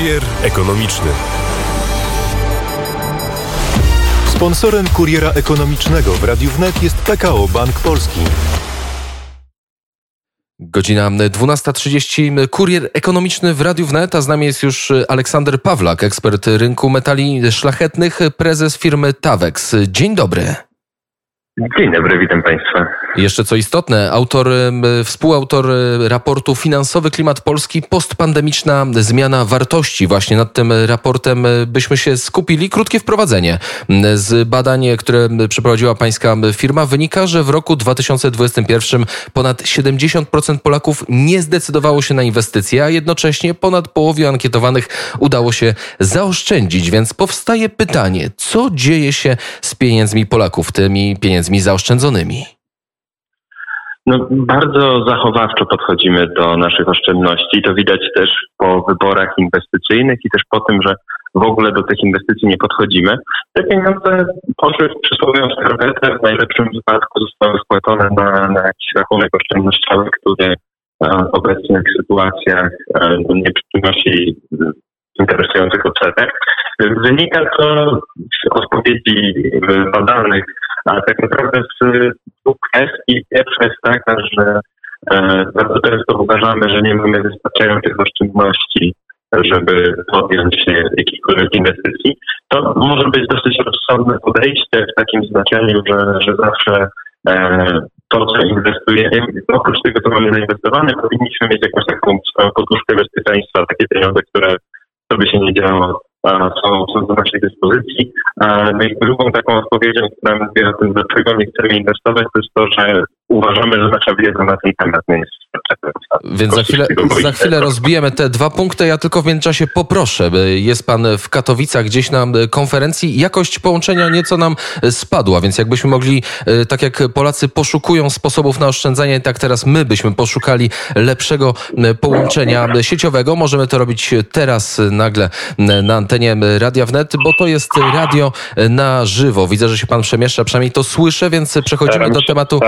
Kurier ekonomiczny. Sponsorem kuriera ekonomicznego w Radiu Wnet jest PKO Bank Polski. Godzina 12.30. Kurier ekonomiczny w Radiu Wnet, a z nami jest już Aleksander Pawlak, ekspert rynku metali szlachetnych, prezes firmy Tavex. Dzień dobry. Dzień dobry, witam Państwa. Jeszcze co istotne, autor, współautor raportu Finansowy Klimat Polski, postpandemiczna zmiana wartości. Właśnie nad tym raportem byśmy się skupili. Krótkie wprowadzenie. Z badań, które przeprowadziła pańska firma, wynika, że w roku 2021 ponad 70% Polaków nie zdecydowało się na inwestycje, a jednocześnie ponad połowie ankietowanych udało się zaoszczędzić. Więc powstaje pytanie, co dzieje się z pieniędzmi Polaków, tymi pieniędzmi zaoszczędzonymi? No, bardzo zachowawczo podchodzimy do naszych oszczędności. To widać też po wyborach inwestycyjnych i też po tym, że w ogóle do tych inwestycji nie podchodzimy. Te pieniądze poszły w przysłowiową skarpetę. W najlepszym wypadku zostały wpłacone na, na jakiś rachunek oszczędnościowy, który w obecnych sytuacjach nie przynosi interesujących odsetek. Wynika to z odpowiedzi badanych, a tak naprawdę z dwóch kwestii. Pierwsza jest taka, że e, bardzo często uważamy, że nie mamy wystarczających oszczędności, żeby podjąć się jakichkolwiek inwestycji. To może być dosyć rozsądne podejście w takim znaczeniu, że, że zawsze e, to, co inwestujemy, oprócz tego, co mamy zainwestowane, powinniśmy mieć jakąś taką poduszkę bezpieczeństwa, takie pieniądze, które co by się nie działo, są, są do naszej dyspozycji. No i drugą taką odpowiedzią, która mówi o tym, dlaczego nie chcemy inwestować, to jest to, że uważamy, że nasza wiedza na ten temat nie jest Więc za chwilę, za chwilę rozbijemy te dwa punkty. Ja tylko w międzyczasie poproszę. Jest pan w Katowicach gdzieś na konferencji. Jakość połączenia nieco nam spadła, więc jakbyśmy mogli, e, tak jak Polacy poszukują sposobów na oszczędzanie, tak teraz my byśmy poszukali lepszego połączenia sieciowego. Możemy to robić teraz nagle na antenie Radia Wnet, bo to jest radio na żywo. Widzę, że się pan przemieszcza, przynajmniej to słyszę, więc przechodzimy staram do się, tematu.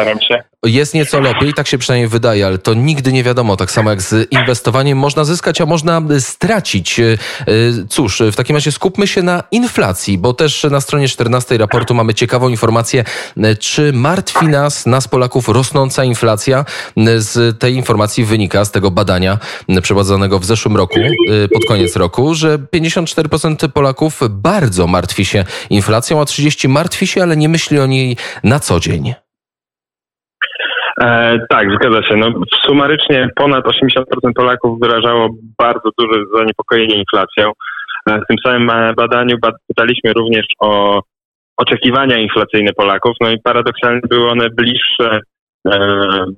Jest nieco lepiej, tak się przynajmniej wydaje, ale to nigdy nie wiadomo. Tak samo jak z inwestowaniem można zyskać, a można stracić. E, Cóż, w takim razie skupmy się na inflacji, bo też na stronie 14 raportu mamy ciekawą informację, e, czy martwi nas, nas Polaków, rosnąca inflacja. Z tej informacji wynika, z tego badania przeprowadzonego w zeszłym roku, e, pod koniec roku, że 54% Polaków bardzo martwi się inflacją, a 30% martwi się, ale nie myśli o niej na co dzień. E, tak, zgadza się. No, sumarycznie ponad 80% Polaków wyrażało bardzo duże zaniepokojenie inflacją. E, w tym samym badaniu pytaliśmy również o oczekiwania inflacyjne Polaków, no i paradoksalnie były one bliższe, e,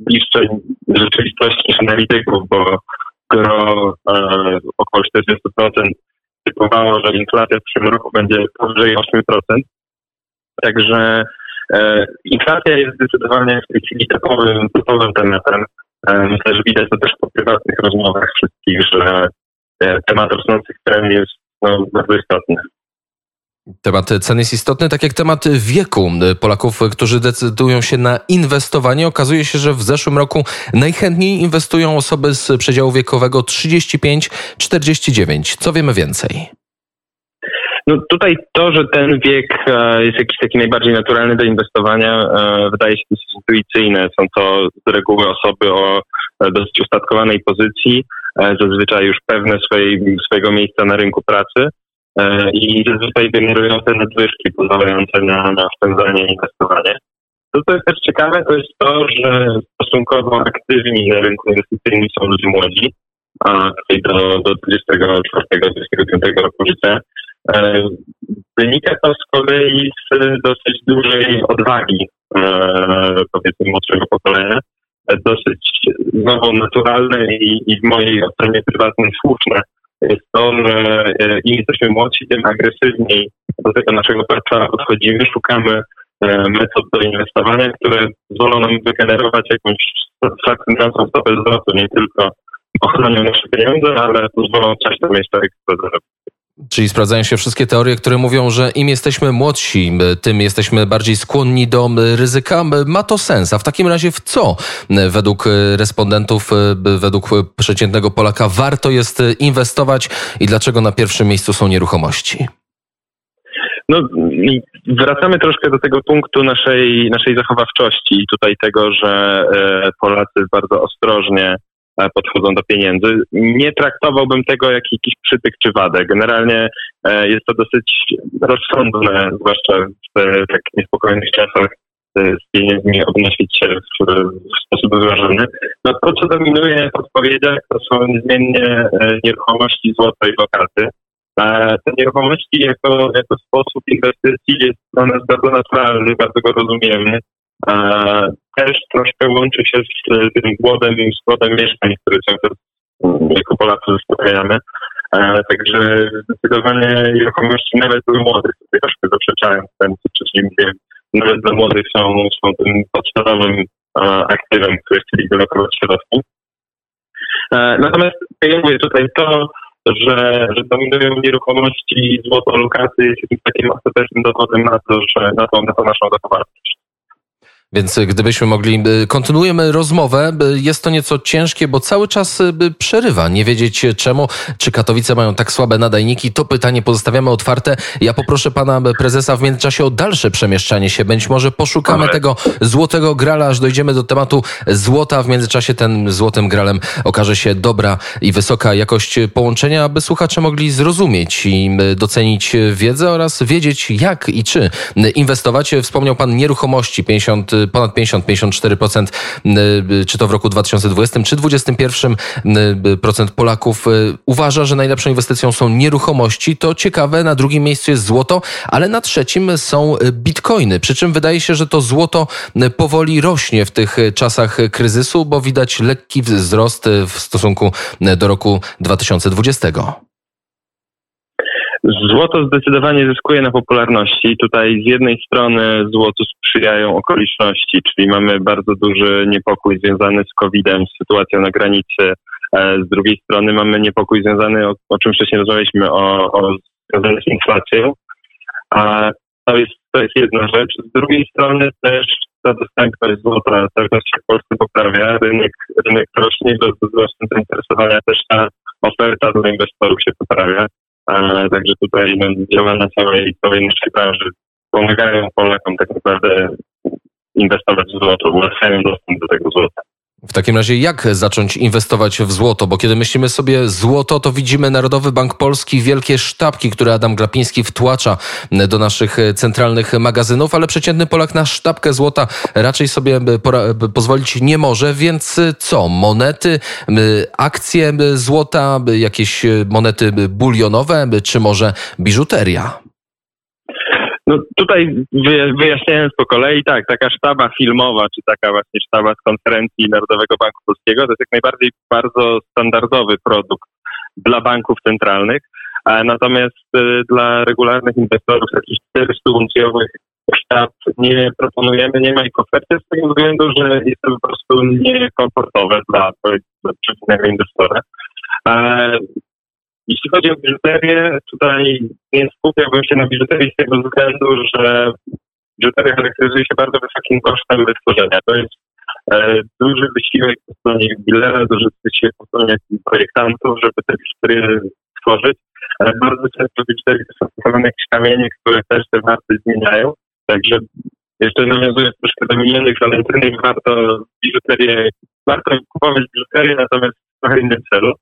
bliższe rzeczywistości niż analityków, bo gro e, około 40% typowało, że inflacja w przyszłym roku będzie powyżej 8%. Także inflacja jest zdecydowanie w tej chwili typowym, typowym tematem. E, myślę, że widać to też po prywatnych rozmowach wszystkich, że e, temat rosnących cen jest no, bardzo istotny. Temat cen jest istotny, tak jak temat wieku Polaków, którzy decydują się na inwestowanie. Okazuje się, że w zeszłym roku najchętniej inwestują osoby z przedziału wiekowego 35-49. Co wiemy więcej? No tutaj to, że ten wiek e, jest jakiś taki najbardziej naturalny do inwestowania, e, wydaje się dosyć intuicyjne. Są to z reguły osoby o e, dosyć ustatkowanej pozycji, zazwyczaj już pewne swojej, swojego miejsca na rynku pracy i zazwyczaj generują te nadwyżki pozwalające na, na oszczędzanie i inwestowanie. To, co jest też ciekawe, to jest to, że stosunkowo aktywni na rynku inwestycyjnym są ludzie młodzi, a tutaj do, do 24-25 roku życia. E, wynika to z kolei z dosyć dużej odwagi, e, powiedzmy, młodszego pokolenia. Dosyć znowu naturalne i, i w mojej ocenie prywatnej słuszne jest to, że e, im jesteśmy młodsi, tym agresywniej do tego naszego portfela podchodzimy, szukamy metod do inwestowania, które pozwolą nam wygenerować jakąś satysfakcjonującą stopę zwrotu, nie tylko ochronią nasze pieniądze, ale pozwolą coś tam jeszcze zarobić. Czyli sprawdzają się wszystkie teorie, które mówią, że im jesteśmy młodsi, tym jesteśmy bardziej skłonni do ryzyka. Ma to sens. A w takim razie w co według respondentów, według przeciętnego Polaka warto jest inwestować i dlaczego na pierwszym miejscu są nieruchomości? No, wracamy troszkę do tego punktu naszej, naszej zachowawczości i tutaj tego, że e, Polacy bardzo ostrożnie e, podchodzą do pieniędzy. Nie traktowałbym tego jak jakiś przytyk czy wadę. Generalnie e, jest to dosyć rozsądne, zwłaszcza w tak niespokojnych czasach z pieniędzmi odnosić się w, w sposób wyważony. No to, co dominuje w odpowiedziach, to są niezmiennie nieruchomości, złoto i lokaty. Te nieruchomości jako, jako sposób inwestycji jest dla nas bardzo naturalny, bardzo go rozumiemy. Też troszkę łączy się z tym głodem, z głodem mieszkań, który cały czas mm, jako Polacy zaspokajamy. Także zdecydowanie nieruchomości nawet dla młodych, tutaj troszkę zaprzeczając ten, co mówiłem, nawet dla młodych są, są tym podstawowym aktywem, który chcieliby lokować środki. Natomiast ja mówię tutaj to, że, że dominują nieruchomości złoto lokaty jest takim ostatecznym dowodem na to, że na tą, na tą naszą zachowartość. Więc gdybyśmy mogli, y, kontynuujemy rozmowę. Y, jest to nieco ciężkie, bo cały czas y, przerywa. Nie wiedzieć czemu, czy Katowice mają tak słabe nadajniki. To pytanie pozostawiamy otwarte. Ja poproszę pana prezesa w międzyczasie o dalsze przemieszczanie się. Być może poszukamy tego złotego grala, aż dojdziemy do tematu złota. W międzyczasie ten złotym gralem okaże się dobra i wysoka jakość połączenia, aby słuchacze mogli zrozumieć i docenić wiedzę oraz wiedzieć jak i czy inwestować. Wspomniał pan nieruchomości 50 ponad 50-54%, y, czy to w roku 2020 czy 2021 y, procent Polaków y, uważa, że najlepszą inwestycją są nieruchomości. To ciekawe, na drugim miejscu jest złoto, ale na trzecim są bitcoiny. Przy czym wydaje się, że to złoto powoli rośnie w tych czasach kryzysu, bo widać lekki wzrost w stosunku do roku 2020. Złoto zdecydowanie zyskuje na popularności. Tutaj z jednej strony złotu sprzyjają okoliczności, czyli mamy bardzo duży niepokój związany z COVID-em, z sytuacją na granicy. E, z drugiej strony mamy niepokój związany, o, o czym wcześniej rozmawialiśmy, o, o związany z inflacją. A to jest, to jest jedna rzecz. Z drugiej strony też ta dostępność złota cały czas się w Polsce poprawia. Rynek, rynek rośnie, wzrostem zainteresowania też ta oferta dla inwestorów się poprawia. Także tutaj działa na całej, całej naszej branży. Pomagają Polakom tak naprawdę inwestować w złoto, ułatwiają dostęp do tego złota. W takim razie jak zacząć inwestować w złoto? Bo kiedy myślimy sobie złoto, to widzimy Narodowy Bank Polski, wielkie sztabki, które Adam Glapiński wtłacza do naszych centralnych magazynów, ale przeciętny Polak na sztabkę złota raczej sobie pozwolić nie może, więc co? Monety, akcje złota, jakieś monety bulionowe, czy może biżuteria? No tutaj wyjaśniając po kolei, tak, taka sztaba filmowa, czy taka właśnie sztaba z konferencji Narodowego Banku Polskiego, to jest jak najbardziej bardzo standardowy produkt dla banków centralnych, natomiast y, dla regularnych inwestorów takich 400 uncjowych sztab nie proponujemy, nie ma ich oferty z tego względu, że jest to po prostu niekomfortowe dla, przeciętnego inwestora. Jeśli chodzi o biżuterię, tutaj nie skupiałbym się na biżuterii z tego względu, że biżuteria charakteryzuje się bardzo wysokim kosztem wytworzenia. To jest e, duży wysiłek po stronie jubilera, duży wysiłek po stronie projektantów, żeby te biżuterie stworzyć. E, bardzo często biżuterii są postawione jakieś kamienie, które też te warty zmieniają. Także jeszcze nawiązując troszkę do minionych walentynek, warto biżuterię, warto kupować biżuterię, natomiast w trochę innym celu.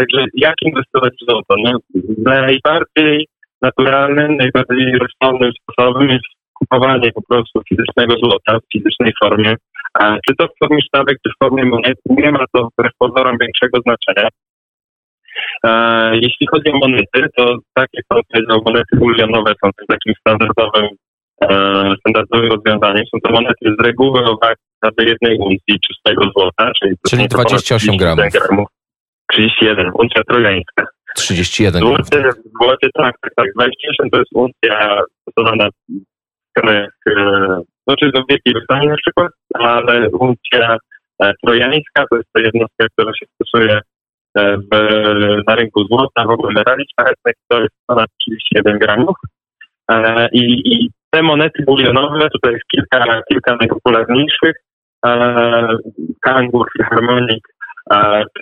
Także jak inwestować w złoto? No, najbardziej naturalnym, najbardziej rozsądnym sposobem jest kupowanie po prostu fizycznego złota w fizycznej formie. A czy to w formie sztabek, czy w formie monet, nie ma to wbrew pozorom większego znaczenia. A jeśli chodzi o monety, to tak jak pan powiedział, monety bulionowe są takim standardowym, e, standardowym rozwiązaniem. Są to monety z reguły o wagi jednej uncji czystego złota, czyli, czyli 28 gramów. gramów. 31, uncja trojańska. 31. Złoty, złoty tak, tak, tak. Najważniejszym to jest uncja stosowana w krajach, e, znaczy do Wielkiej Brytanii na przykład, ale uncja e, trojańska to jest ta jednostka, która się stosuje w, na rynku złota, w ogóle metali szlachetnych, to jest ponad 31 gramów. I, I te monety bulionowe, tutaj jest kilka, kilka najpopularniejszych, Kangur, Harmonik,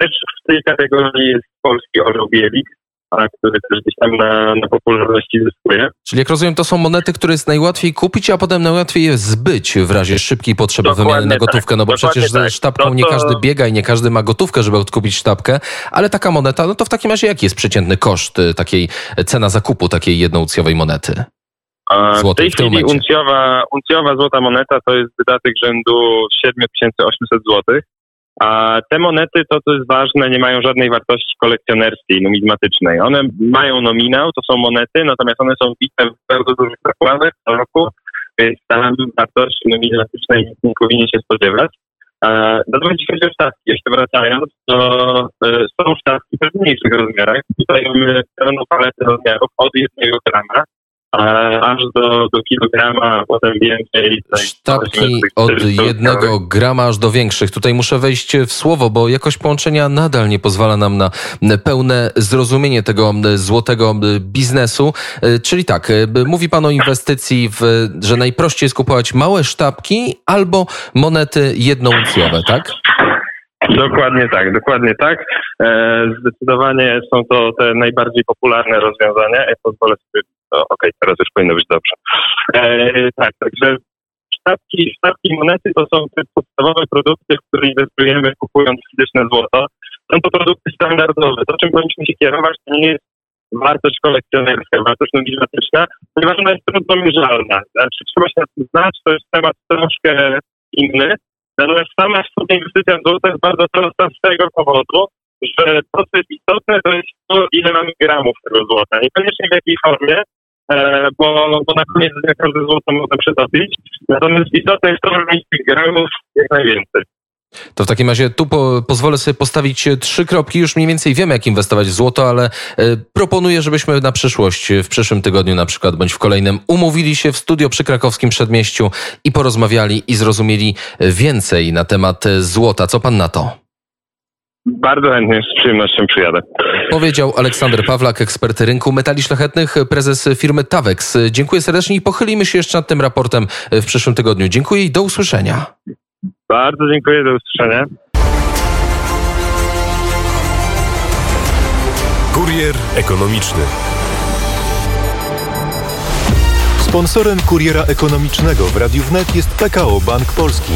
też w tej kategorii jest polski orzeł bielik, który też gdzieś tam na, na popularności zyskuje. Czyli jak rozumiem, to są monety, które jest najłatwiej kupić, a potem najłatwiej je zbyć w razie szybkiej potrzeby Dokładnie wymiany na tak. gotówkę. No bo przecież tak. ze sztabką to, to... nie każdy biega i nie każdy ma gotówkę, żeby odkupić sztabkę, ale taka moneta, no to w takim razie jaki jest przeciętny koszt y, takiej, cena zakupu takiej jednouncjowej monety? w tej chwili uncjowa, uncjowa złota moneta to jest wydatek rzędu 7800 zł. A te monety, to co jest ważne, nie mają żadnej wartości kolekcjonerskiej, numizmatycznej. One mają nominał, to są monety, natomiast one są bite w bardzo dużych zakładach co roku, więc tam wartości numizmatycznej nie powinien się spodziewać. Natomiast jeśli chodzi o sztabki, jeszcze wracając, to e, są sztabki w mniejszych rozmiarach. Tutaj mamy pełną paletę rozmiarów od jednego grama aż do, do kilograma, potem więcej. Sztabki od jednego grama aż do większych. Tutaj muszę wejść w słowo, bo jakość połączenia nadal nie pozwala nam na pełne zrozumienie tego złotego biznesu. E, czyli tak, e, mówi Pan o inwestycji, w, że najprościej jest kupować małe sztabki albo monety jednouncjowe, tak? Dokładnie tak, dokładnie tak. E, zdecydowanie są to te najbardziej popularne rozwiązania. Ja pozwolę sobie Okej, okay, teraz już powinno być dobrze. E, tak, także sztabki, sztabki monety to są te podstawowe produkty, w które inwestujemy kupując fizyczne złoto. Są to produkty standardowe. To, czym powinniśmy się kierować, to nie jest wartość kolekcjonerska, wartość numismatyczna, ponieważ ona jest trudno mierzalna. Znaczy, trzeba się znać, to jest temat troszkę inny. Natomiast sama w sobie inwestycja w złoto jest bardzo prosta z tego powodu, że to, co jest istotne, to jest to, ile mamy gramów tego złota. Niekoniecznie w jakiej formie, bo, bo na koniec dnia każde złoto można przetopić. Natomiast istotne jest to, żeby mieć tych gramów jak najwięcej. To w takim razie tu po, pozwolę sobie postawić trzy kropki. Już mniej więcej wiemy, jak inwestować w złoto, ale e, proponuję, żebyśmy na przyszłość, w przyszłym tygodniu na przykład, bądź w kolejnym, umówili się w studio przy krakowskim przedmieściu i porozmawiali i zrozumieli więcej na temat złota. Co pan na to? Bardzo chętnie, z przyjemnością przyjadę. Powiedział Aleksander Pawlak, ekspert rynku metali szlachetnych, prezes firmy Tavex. Dziękuję serdecznie i pochylimy się jeszcze nad tym raportem w przyszłym tygodniu. Dziękuję i do usłyszenia. Bardzo dziękuję, do usłyszenia. Kurier ekonomiczny. Sponsorem kuriera ekonomicznego w Radiu Wnet jest PKO Bank Polski.